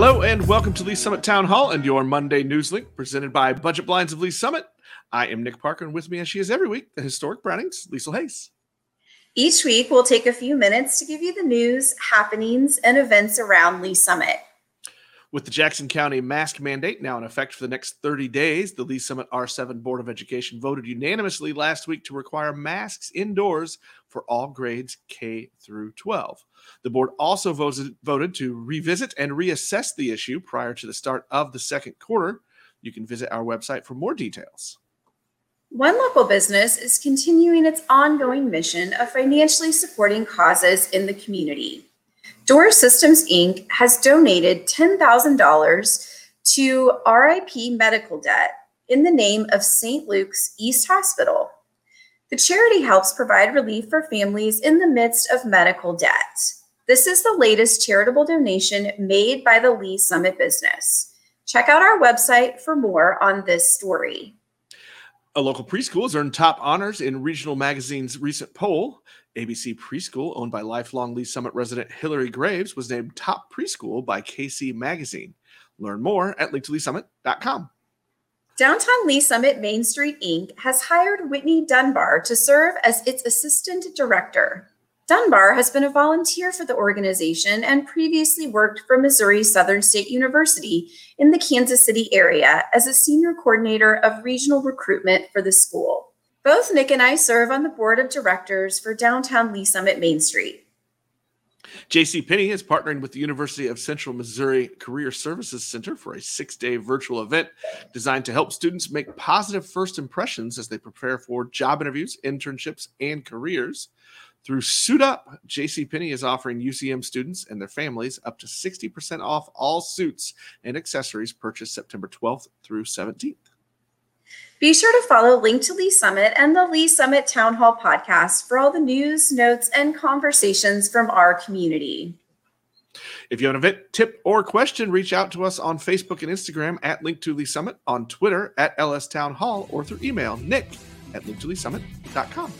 Hello and welcome to Lee's Summit Town Hall and your Monday News Link presented by Budget Blinds of Lee's Summit. I am Nick Parker and with me as she is every week, the historic Brownings, Liesl Hayes. Each week, we'll take a few minutes to give you the news, happenings, and events around Lee's Summit. With the Jackson County mask mandate now in effect for the next 30 days, the Lee's Summit R7 Board of Education voted unanimously last week to require masks indoors for all grades K through 12. The board also voted, to revisit and reassess the issue prior to the start of the second quarter. You can visit our website for more details. One local business is continuing its ongoing mission of financially supporting causes in the community. Door Systems Inc. has donated $10,000 to RIP medical debt in the name of St. Luke's East Hospital. The charity helps provide relief for families in the midst of medical debt. This is the latest charitable donation made by the Lee's Summit business. Check out our website for more on this story. A local preschool has earned top honors in Regional Magazine's recent poll. ABC Preschool, owned by lifelong Lee's Summit resident Hillary Graves, was named top preschool by KC Magazine. Learn more at linktoleesummit.com. Downtown Lee's Summit Main Street Inc. has hired Whitney Dunbar to serve as its assistant director. Dunbar has been a volunteer for the organization and previously worked for Missouri Southern State University in the Kansas City area as a senior coordinator of regional recruitment for the school. Both Nick and I serve on the board of directors for downtown Lee's Summit Main Street. JC Penney is partnering with the University of Central Missouri Career Services Center for a six-day virtual event designed to help students make positive first impressions as they prepare for job interviews, internships, and careers. Through Suit Up, JCPenney is offering UCM students and their families up to 60% off all suits and accessories purchased September 12th through 17th. Be sure to follow Link to Lee's Summit and the Lee's Summit Town Hall podcast for all the news, notes, and conversations from our community. If you have an event tip or question, reach out to us on Facebook and Instagram at Link to Lee's Summit, on Twitter at LS Town Hall, or through email nick at linktoleesummit.com.